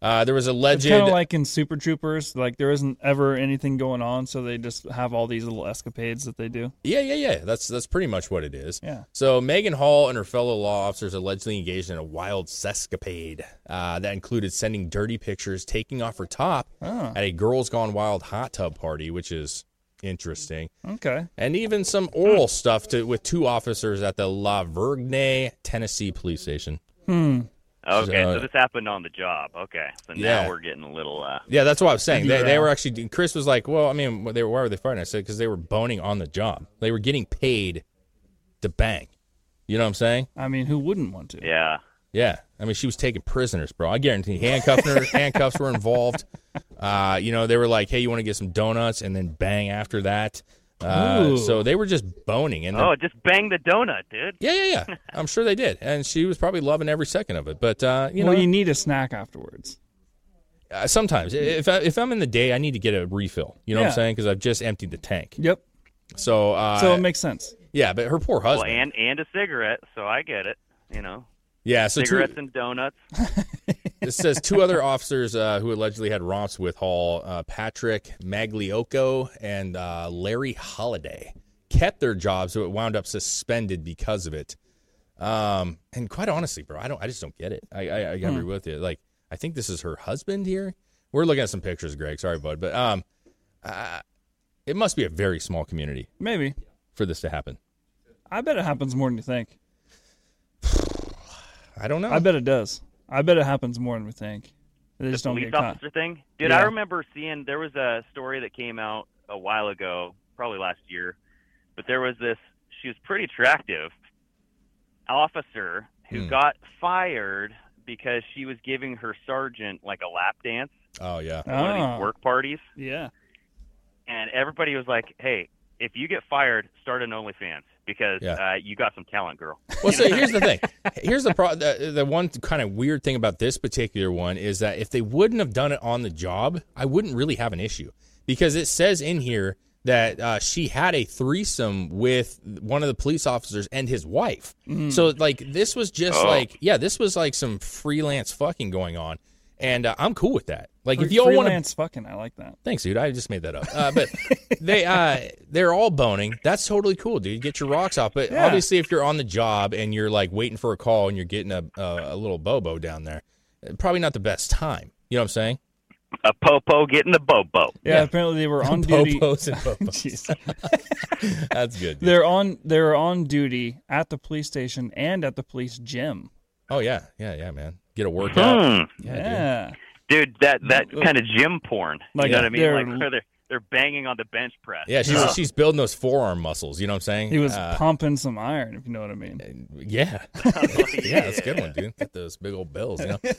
uh, there was a legend. kind of like in Super Troopers. Like there isn't ever anything going on, so they just have all these little escapades that they do. Yeah, yeah, yeah. That's that's pretty much what it is. Yeah. So Megan Hall and her fellow law officers allegedly engaged in a wild sescapade uh, that included sending dirty pictures, taking off her top Oh. at a Girls Gone Wild hot tub party, which is interesting, Okay. and even some oral stuff to with two officers at the La Vergne, Tennessee police station. Hmm. Okay, So- so this happened on the job. Okay, so now Yeah. we're getting a little. uh Yeah, that's what I was saying. They, they were actually. Chris was like, "Well, I mean, they were, why were they fighting?" I said, "Because they were boning on the job. They were getting paid to bang." You know what I'm saying? I mean, who wouldn't want to? Yeah. Yeah, I mean, she was taking prisoners, bro. I guarantee handcuffing her, handcuffs were involved. Uh, you know, they were like, "Hey, you want to get some donuts?" and then bang after that. Uh, so they were just boning, and Oh, just bang the donut, dude. yeah, yeah, yeah. I'm sure they did, and she was probably loving every second of it. But uh, you well, know, you need a snack afterwards. uh, sometimes if I, if I'm in the day, I need to get a refill. You know what I'm saying? Because I've just emptied the tank. Yep. So, uh, so it makes sense. yeah, but her poor Well, husband. and and a cigarette, so I get it. You know. Yeah, so two, cigarettes and donuts. it says two other officers uh, who allegedly had romps with Hall, uh, Patrick Magliocco and uh, Larry Holladay, kept their jobs, so it wound up suspended because of it. Um, and quite honestly, bro, I don't, I just don't get it. I, I, I agree Hmm. with you. Like, I think this is her husband here. We're looking at some pictures, Greg. Sorry, bud, but um, uh, it must be a very small community Maybe. for this to happen. I bet it happens more than you think. I don't know. I bet it does. I bet it happens more than we think. They the just don't police get caught. officer thing. Dude, Yeah. I remember seeing there was a story that came out a while ago, probably last year, but there was this. She was pretty attractive officer who Hmm. got fired because she was giving her sergeant like a lap dance Oh yeah. at one of Ah. these work parties, Yeah. and everybody was like, "Hey, if you get fired, start an OnlyFans because Yeah. uh, you got some talent, girl." Well, so here's the thing. Here's the pro. The, the one kind of weird thing about this particular one is that if they wouldn't have done it on the job, I wouldn't really have an issue because it says in here that uh, she had a threesome with one of the police officers and his wife. Mm. So like this was just Oh. like yeah, this was like some freelance fucking going on, and uh, I'm cool with that. Like if you all want to freelance fucking, I like that. Thanks, dude. I just made that up. Uh, but they uh, they're all boning. That's totally cool, dude. Get your rocks off. But Yeah. obviously, if you're on the job and you're like waiting for a call and you're getting a a, a little bobo down there, uh, probably not the best time. You know what I'm saying? A popo getting the bobo. Yeah, apparently they were on duty. Popos and popos. That's good. dude. They're on they're on duty at the police station and at the police gym. Oh yeah, yeah, yeah, man. Get a workout. Hmm. Yeah, dude. Yeah. Dude, that that kind of gym porn. Like, you know what I mean? they're- Like they're they're banging on the bench press. Yeah, she's she's building those forearm muscles. You know what I'm saying? He was Uh, pumping some iron, if you know what I mean. Yeah. yeah, that's a good one, dude. Get those big old bells, you know.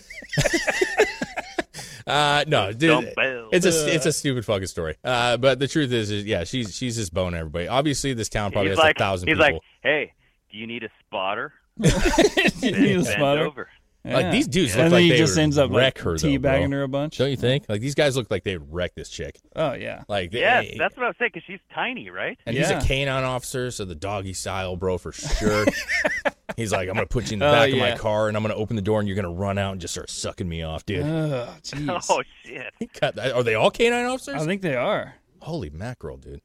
uh no, dude. It's a it's a stupid fucking story. Uh but the truth is, is yeah, she's she's just boning everybody. Obviously this town probably he's has like, a thousand he's people. like, hey, do you need a spotter? You need a spotter? over. Like these dudes look and like then he they just ends up wreck like her, though, teabagging bro. her a bunch. Don't you think? Like these guys look like they would wreck this chick. Oh yeah. Like they, Yes, that's what I was saying because she's tiny, right? and he's a canine officer, so the doggy style, bro, for sure. he's like, I'm gonna put you in the Oh, back of my car, and I'm gonna open the door, and you're gonna run out and just start sucking me off, dude. Oh. Oh shit, Cut that- Are they all canine officers? I think they are. Holy mackerel, dude.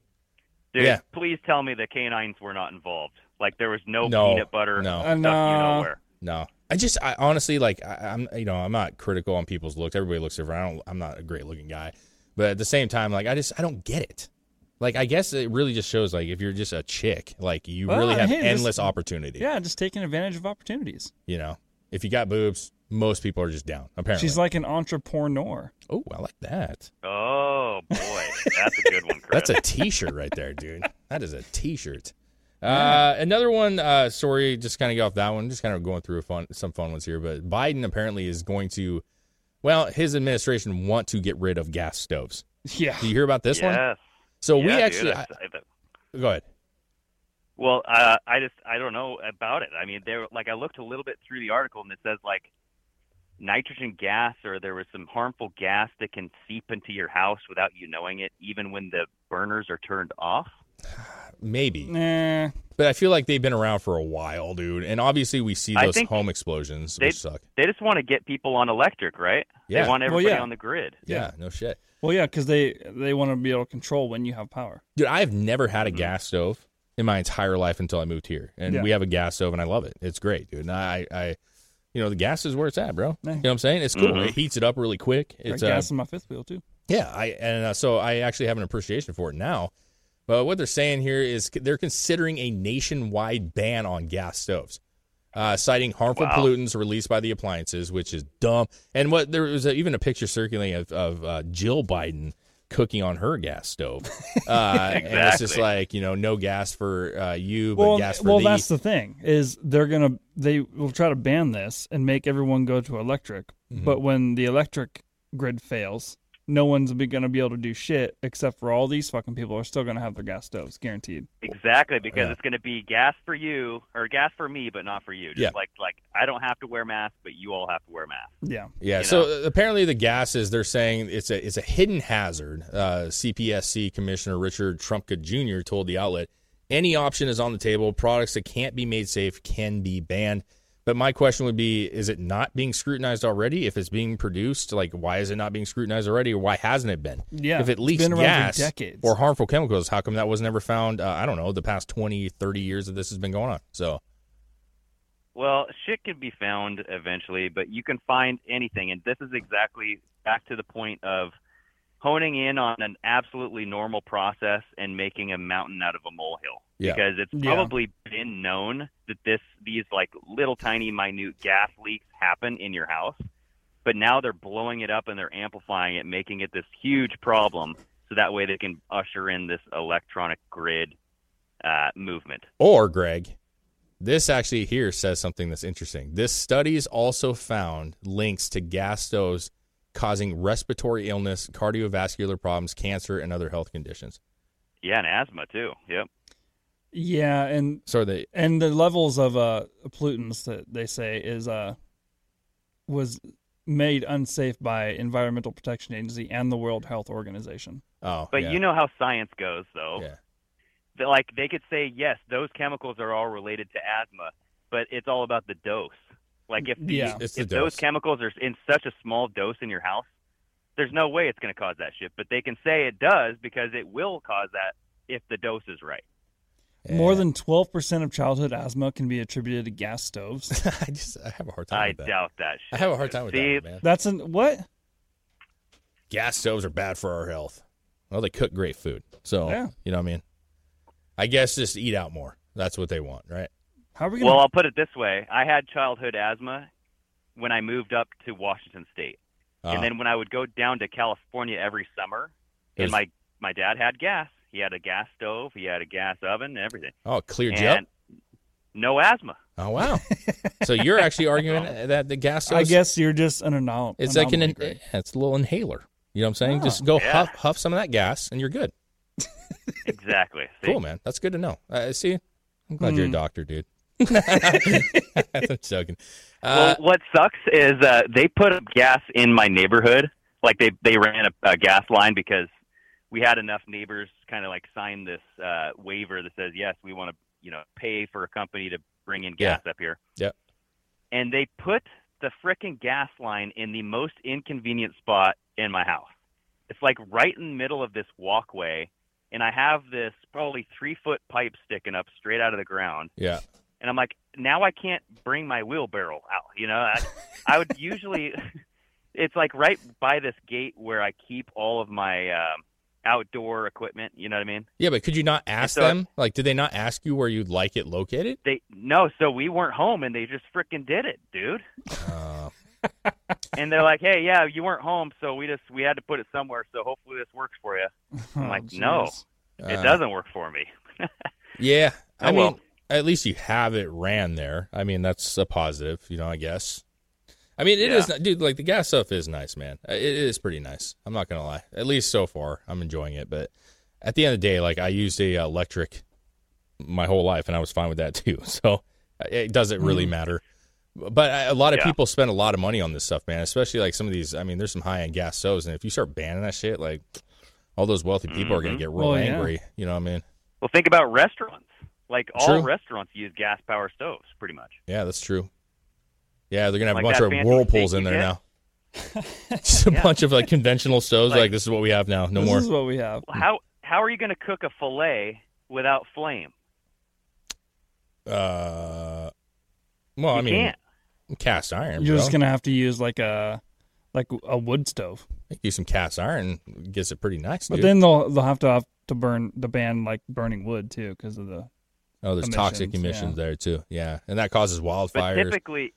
dude! Yeah. Please tell me the canines were not involved. Like there was no, No, peanut butter no. stuck Uh, you no. nowhere. No, I just, I honestly like, I, I'm, you know, I'm not critical on people's looks. Everybody looks different. I don't, I'm not a great looking guy, but at the same time, like, I just, I don't get it. Like, I guess it really just shows, like, if you're just a chick, like, you Well, really have hey, this- endless opportunity. Yeah, just taking advantage of opportunities. You know, if you got boobs, most people are just down. Apparently, She's like an entrepreneur. oh, I like that. Oh boy, that's a good one, Chris. That's a T-shirt right there, dude. That is a T-shirt. Uh, another one. Uh, sorry, just kind of get off that one. Just kind of going through a fun, some fun ones here. But Biden apparently is going to, well, his administration want to get rid of gas stoves. Yeah. Do you hear about this one? yes. So Yeah, we actually, I- I- I- go ahead. Well, uh, I just I don't know about it. I mean, there like I looked a little bit through the article and it says like nitrogen gas or there was some harmful gas that can seep into your house without you knowing it, even when the burners are turned off. Maybe, Nah. but I feel like they've been around for a while, dude. And obviously, we see I those think home explosions, They which suck. they just want to get people on electric, right? Yeah. They want Well, everybody yeah. on the grid. Yeah, no shit. Well, yeah, because they they want to be able to control when you have power. Dude, I have never had a Mm-hmm. gas stove in my entire life until I moved here, and Yeah. we have a gas stove, and I love it. It's great, dude. And I, I, you know, the gas is where it's at, bro. You know what I'm saying? It's cool. Mhm. It heats it up really quick. It's uh, gas in my fifth wheel too. yeah. I and uh, so I actually have an appreciation for it now. But what they're saying here is they're considering a nationwide ban on gas stoves, uh, citing harmful Wow. pollutants released by the appliances, which is dumb. And what there was a, even a picture circulating of, of uh, Jill Biden cooking on her gas stove, uh, and it's just like you know, no gas for uh, you, but Well, gas for well, thee. that's the thing is they're gonna they will try to ban this and make everyone go to electric. Mm-hmm. But when the electric grid fails, no one's be, gonna be able to do shit except for all these fucking people are still gonna have their gas stoves guaranteed. Exactly, because Yeah. it's going to be gas for you or gas for me, but not for you. Just Yeah. like like I don't have to wear masks, but you all have to wear masks. Yeah. Yeah. you So know? apparently the gases they're saying it's a it's a hidden hazard. Uh, CPSC Commissioner Richard Trumka Jr. told the outlet any option is on the table. Products that can't be made safe can be banned. But my question would be: Is it not being scrutinized already? If it's being produced, like why is it not being scrutinized already, or why hasn't it been? Yeah, if it it's leaks been around for gas decades. or harmful chemicals, how come that was never found? Uh, I don't know. The past 20, 30 years that this has been going on. So Well, shit can be found eventually, but you can find anything. And this is exactly back to the point of honing in on an absolutely normal process and making a mountain out of a molehill. Yeah. Because it's Yeah. probably been known that this these like little tiny minute gas leaks happen in your house. But now they're blowing it up and they're amplifying it, making it this huge problem so that way they can usher in this electronic grid uh, movement. Or, Greg, this actually here says something that's interesting. This studies also found links to gas stoves causing respiratory illness, cardiovascular problems, cancer, and other health conditions. Yeah, and asthma too. Yep. Yeah, and So they and the levels of uh pollutants that they say is uh was made unsafe by Environmental Protection Agency and the World Health Organization. Oh, But you know how science goes, though. Yeah. That, like they could say yes, those chemicals are all related to asthma, but it's all about the dose. Like if the, Yeah. If those chemicals are in such a small dose in your house, there's no way it's going to cause that shit. But they can say it does because it will cause that if the dose is right. More than 12% of childhood asthma can be attributed to gas stoves. I just I have a hard time I with that. doubt that. I have a hard time with See, that, man. That's an what? Gas stoves are bad for our health. Well, they cook great food. So, Yeah. you know what I mean? I guess just eat out more. That's what they want, right? How are we Well, I'll put it this way: I had childhood asthma when I moved up to Washington State, Uh-huh. and then when I would go down to California every summer, It and my my dad had gas. He had a gas stove. He had a gas oven. Everything. Oh, it cleared you up? no asthma. Oh, wow. so you're actually arguing that the gas I guess you're just an anom- It's like an anomaly, it's a little inhaler. You know what I'm saying? Oh. Just go Yeah. huff huff some of that gas and you're good. Exactly. See? Cool, man. That's good to know. Uh, see, I'm glad you're a Hmm. doctor, dude. I'm joking. well, Uh, what sucks is uh, they put up gas in my neighborhood. Like they they ran a, a gas line because we had enough neighbors kind of like sign this uh, waiver that says yes, we want to you know pay for a company to bring in gas up here. Yep. And they put the frickin' gas line in the most inconvenient spot in my house. It's like right in the middle of this walkway, and I have this probably three foot pipe sticking up straight out of the ground yeah. And I'm like, now I can't bring my wheelbarrow out. You know, I, I would usually, it's like right by this gate where I keep all of my um, outdoor equipment. You know what I mean? Yeah, but could you not ask so- them? Like, did they not ask you where you'd like it located? They no, so we weren't home, and they just freaking did it, dude. Uh, And they're like, hey, yeah, you weren't home, so we just we had to put it somewhere. So hopefully this works for you. I'm Oh, like, no, jeez. it Uh, doesn't work for me. yeah. I Oh, mean, well. At least you have it ran there. I mean, that's a positive, you know, I guess. I mean, it is, Yeah. dude, like the gas stuff is nice, man. Uh, It is pretty nice. I'm not going to lie. At least so far, I'm enjoying it. But at the end of the day, like I used a electric my whole life and I was fine with that too. So uh, it doesn't really Mm. matter. But a lot of Yeah. people spend a lot of money on this stuff, man. Especially like some of these. I mean, there's some high end gas stoves, and if you start banning that shit, like all those wealthy people are going to get real Well, yeah. angry. You know what I mean? Well, think about restaurants. Like all True. restaurants use gas power stoves, pretty much. Yeah, that's true. Yeah, they're gonna have Like a bunch of whirlpools in there get? now. Just a Yeah. bunch of like conventional stoves. Like, Like- this is what we have now. No this more. This is what we have. How how are you going to cook a fillet without flame? Uh, well, I mean, can't. cast iron. You're bro. just gonna have to use like a like a wood stove. use some cast iron. Gets it pretty nice, But dude. then they'll they'll have to have to burn the ban like burning wood too because of the oh, there's toxic emissions, emissions yeah. there too. Yeah, and that causes But wildfires. typically,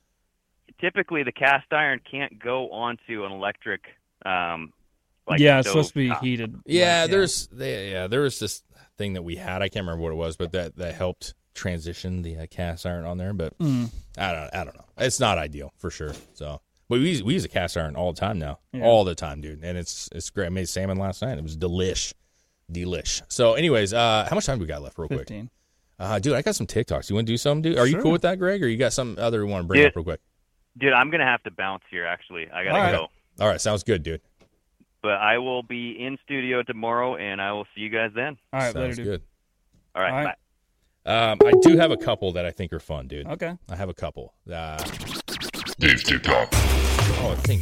typically the cast iron can't go onto an electric. Um, like yeah, it's supposed to be top. heated. Yeah, like, there's they, yeah, there was this thing that we had. I can't remember what it was, but that that helped transition the uh, cast iron on there. But Mm. I don't I don't know. It's not ideal for sure. So, but we use, we use a cast iron all the time now, Yeah. all the time, dude. And it's it's great. I made salmon last night. It was delish, delish. So, anyways, uh, how much time do we got left, real quick? Fifteen. Uh, dude, I got some TikToks. You want to do something, dude? Are you cool with that, Greg? Or you got some other you want to bring Dude. up real quick? Dude, I'm gonna have to bounce here. Actually, I gotta All right. go. All right, sounds good, dude. But I will be in studio tomorrow, and I will see you guys then. All right, sounds later, dude. good. All right, All right. bye. Um, I do have a couple that I think are fun, dude. Okay. I have a couple. Uh, Dave's TikTok. oh, I think.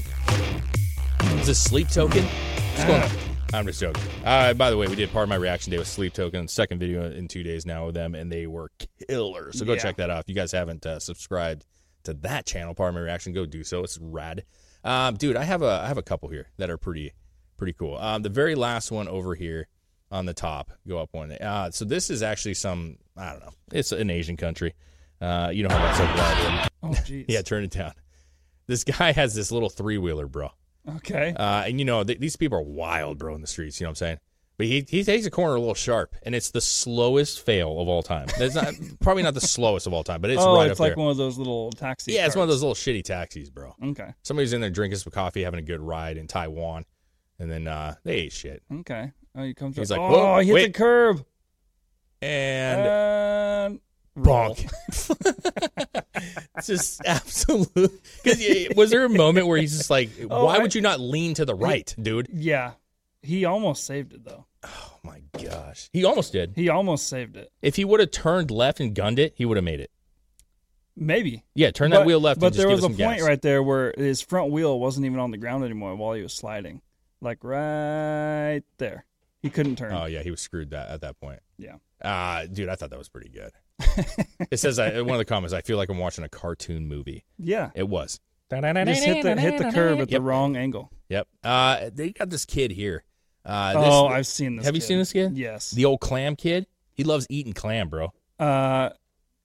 Is this Sleep Token? What's going on? I'm just joking. Uh, by the way, we did Pardon My Reaction day with Sleep Token. Second video in two days now with them, and they were killer. So go Yeah. check that out. If you guys haven't uh, subscribed to that channel, Pardon My Reaction, go do so. It's rad. Um, dude, I have a I have a couple here that are pretty pretty cool. Um, the very last one over here on the top, go up one. Uh, so this is actually some I don't know. It's an Asian country. Uh, you know how that's like wild. Oh, jeez. yeah, turn it down. This guy has this little three wheeler, bro. Okay. Uh, and you know, th- these people are wild, bro, in the streets. You know what I'm saying? But he he takes a corner a little sharp, and it's the slowest fail of all time. It's not probably not the slowest of all time, but it's oh, right it's up like there. one of those little taxis. yeah, it's one of those little shitty taxis, bro. Okay. Somebody's in there drinking some coffee, having a good ride in Taiwan, and then uh, they ate shit. Okay. Oh, he comes He's up. like, oh, he hit wait." the curb. And And. Bonk. it's just absolute. Because was there a moment where he's just like, Oh, "Why I- would you not lean to the right, dude?" Yeah. He almost saved it though. Oh my gosh, he almost did. He almost saved it. If he would have turned left and gunned it, he would have made it. Maybe. Yeah, turn that But- wheel left. But and there give was a point gas. right there where his front wheel wasn't even on the ground anymore while he was sliding. Like right there. He couldn't turn. Oh yeah, he was screwed that at that point. Yeah. Uh dude, I thought that was pretty good. it says I, in one of the comments, I feel like I'm watching a cartoon movie. Yeah. It was. Just hit the hit the curb at the wrong angle. Yep. Uh, they got this kid here. Uh, this, Oh, I've seen this Have you kid. seen this kid? Yes. The old clam kid. He loves eating clam, bro. Uh,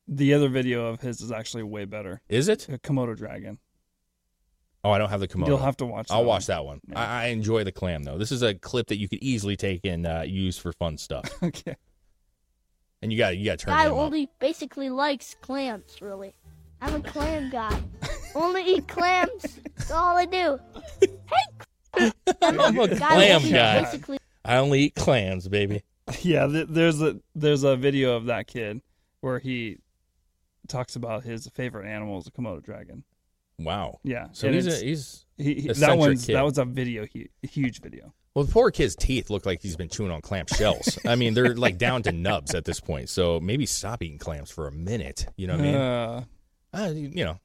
the other video of his is actually way better. Is it? A Komodo dragon. Oh, I don't have the Komodo. You'll have to watch I'll that watch one. that one. Yeah. I, I enjoy the clam though. This is a clip that you could easily take and uh, use for fun stuff. okay. And you got you got to turn Guy him up. only basically likes clams, really. I'm a clam guy. only eat clams. That's all I do. Hey, I'm I'm a clam guy. Basically, I only eat clams, baby. Yeah, th- there's a there's a video of that kid where he talks about his favorite animal is a Komodo dragon. Wow. Yeah. So and he's a, he's he, he- that eccentric one's kid. that was a video hu- huge video. Well, the poor kid's teeth look like he's been chewing on clam shells. I mean, they're like down to nubs at this point. So maybe stop eating clams for a minute. You know what I mean? Uh, Uh, you know,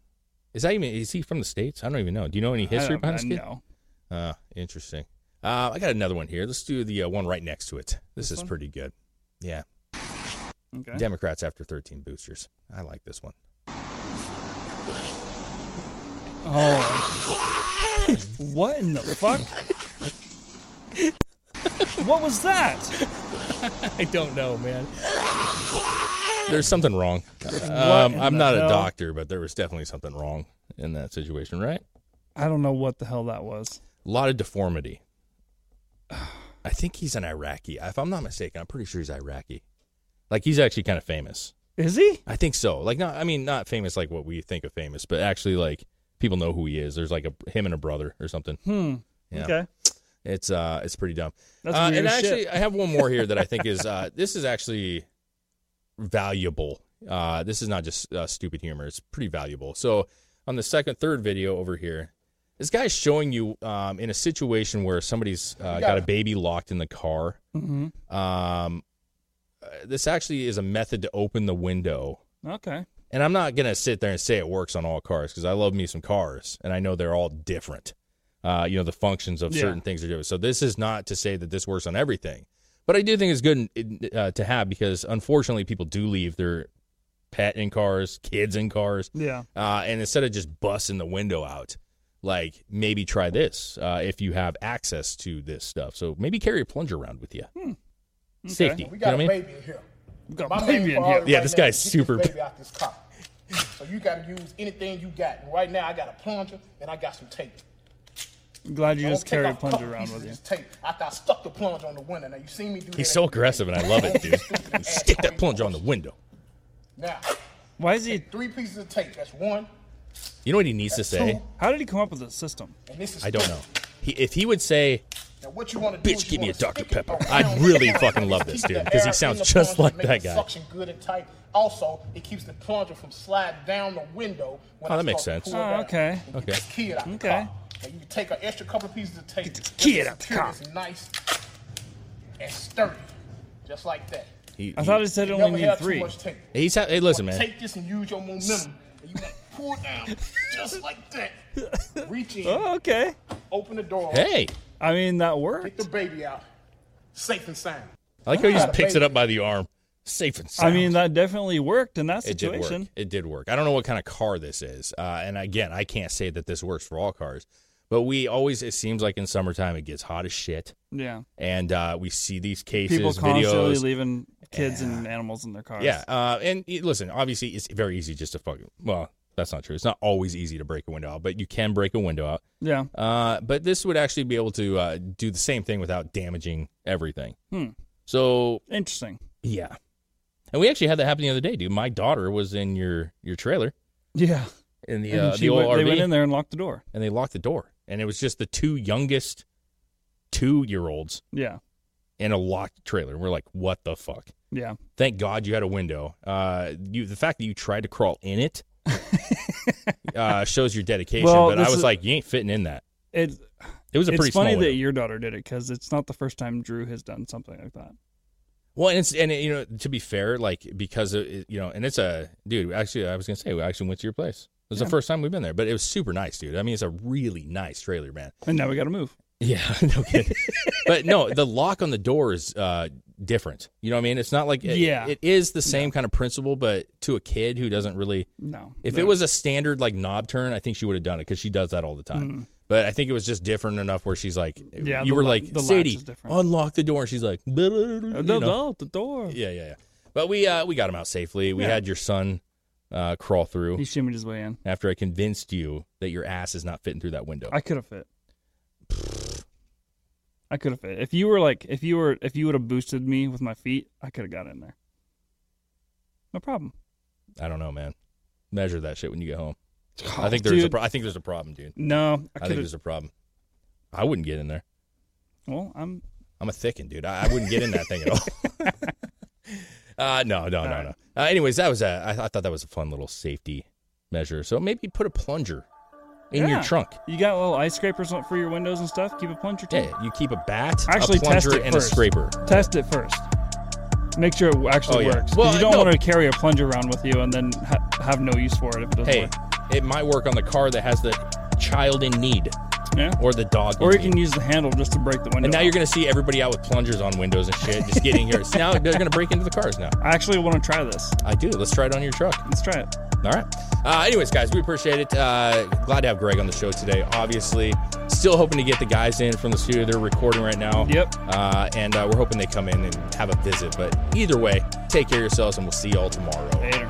is that even is he from the states? I don't even know. Do you know any history behind this I kid? know. Uh, interesting. Uh, I got another one here. Let's do the uh, one right next to it. This, This is one? pretty good. Yeah. Okay. Democrats after 13 boosters. I like this one. Oh. what in the fuck? what was that? I don't know, man. There's something wrong. Um, I'm the not a doctor, but there was definitely something wrong in that situation, right? I don't know what the hell that was. A lot of deformity. I think he's an Iraqi. If I'm not mistaken, I'm pretty sure he's Iraqi. Like he's actually kind of famous. Is he? I think so. Like not I mean not famous like what we think of famous, but actually like people know who he is. There's like a him and a brother or something. Hmm. Yeah. Okay. It's uh it's pretty dumb. That's uh, and actually I have one more here that I think is uh this is actually valuable. Uh this is not just uh, stupid humor. It's pretty valuable. So on the second third video over here, this guy's showing you um in a situation where somebody's uh, got a baby locked in the car. hmm Um uh, this actually is a method to open the window Okay. and I'm not gonna sit there and say it works on all cars because I love me some cars, and I know they're all different. Uh, you know, the functions of Yeah. certain things are different. So this is not to say that this works on everything, but I do think it's good uh, to have because unfortunately people do leave their pet in cars, kids in cars, Yeah. uh, and instead of just busting the window out, like maybe try this uh, if you have access to this stuff. So maybe carry a plunger around with you. Safety. We you got know what I a mean? baby in here. We got My a baby in priority Yeah, right this guy's super- This baby out this car. So you got to use anything you got. And right now, I got a plunger and I got some tape. I'm glad you just gonna carry a off plunger around with you. this Tape after I stuck the plunger on the window. Now you see me do that. He's so aggressive, and I love it, dude. Stick that plunger on the window. Now, Why is he? three pieces of tape. That's one. You know what he needs to say? How did he come up with this system? And this is I don't know. He, if he would say, Now what you want to do? "Bitch, give me a Dr Pepper," I'd really fucking love this dude because he sounds just like that guy. Suction good and tight. Also, it keeps the plunger from sliding down the window. When Oh, that makes sense. Oh, down. okay. And Okay. this kid out the Okay. Car. Now you can take an extra couple of pieces of tape. Get this kid out the car. this nice and sturdy, just like that. He, I thought it said it You only never needed too three. much tape. he's ha- hey, listen, man. Take this and use your momentum, and you like pull it down just like that. Reach in, Oh, okay. open the door. Hey, I mean that worked. Take the baby out. Safe and sound. I like how he just picks it up by the arm, safe and sound. I mean that definitely worked in that situation. it did situation. work. It did work. I don't know what kind of car this is, uh, and again, I can't say that this works for all cars. But we always, it seems like in summertime, it gets hot as shit, Yeah. and uh, we see these cases, People constantly videos. leaving kids and animals in their cars. Yeah, uh, and listen, obviously, it's very easy just to fucking. Well, that's not true. It's not always easy to break a window out, but you can break a window out. Yeah. Uh, but this would actually be able to uh, do the same thing without damaging everything. Hmm. So Interesting. yeah, and we actually had that happen the other day, dude. My daughter was in your your trailer Yeah. in the And uh, the old went, they went in there and locked the door. and they locked the door, and it was just the two youngest two year olds Yeah. in a locked trailer. We're like, what the fuck? Yeah. Thank God you had a window. Uh, you the fact that you tried to crawl in it uh, shows your dedication. Well, but I was is- like, you ain't fitting in that. It It was a it's pretty funny small that window. your daughter did it because it's not the first time Drew has done something like that. Well, and it's and it, you know to be fair, like because of, you know, and it's a dude. Actually, I was gonna say we actually went to your place. It was Yeah. the first time we've been there, but it was super nice, dude. I mean, it's a really nice trailer, man. And now we got to move. Yeah, no kidding. but no, the lock on the door is uh, different. You know what I mean? It's not like it- Yeah. it is the same kind of principle, but to a kid who doesn't really. No. If No. it was a standard like knob turn, I think she would have done it because she does that all the time. Mhm. But I think it was just different enough where she's like, Yeah, you were like, Sadie, unlock the door, and she's like? No, the door. Yeah, yeah, yeah. But we uh, we got him out safely. We had your son uh, crawl through He shimmied his way in. after I convinced you that your ass is not fitting through that window. I could have fit. I could have fit. If you were like, if you were, if you would have boosted me with my feet, I could have got in there. No problem. I don't know, man. Measure that shit when you get home. I think there's a pro- I think there's a problem, dude. No, I I, think there's a problem. I wouldn't get in there. Well, I'm. I'm a thickin', dude. I, I wouldn't get in that thing at all. uh, no, no, no, no. Uh, anyways, that was a. I, I thought that was a fun little safety measure. So maybe put a plunger in your trunk. You got little ice scrapers for your windows and stuff. Keep a plunger too. Yeah, you keep a bat, Actually, a plunger, test it and first. a scraper. Test it first. Make sure it actually Oh, yeah. works. Well, you don't no. want to carry a plunger around with you and then ha- have no use for it if it doesn't Hey, work. it might work on the car that has the child in need. Yeah. Or the dog. Or you can use the handle just to break the window. And now off. you're going to see everybody out with plungers on windows and shit, just getting here. So now they're going to break into the cars now. I actually want to try this. I do. Let's try it on your truck. Let's try it. All right. Uh, anyways, guys, we appreciate it. Uh, glad to have Greg on the show today. Obviously, still hoping to get the guys in from the studio. They're recording right now. Yep. Uh, and uh, we're hoping they come in and have a visit. But either way, take care of yourselves, and we'll see you all tomorrow. Later.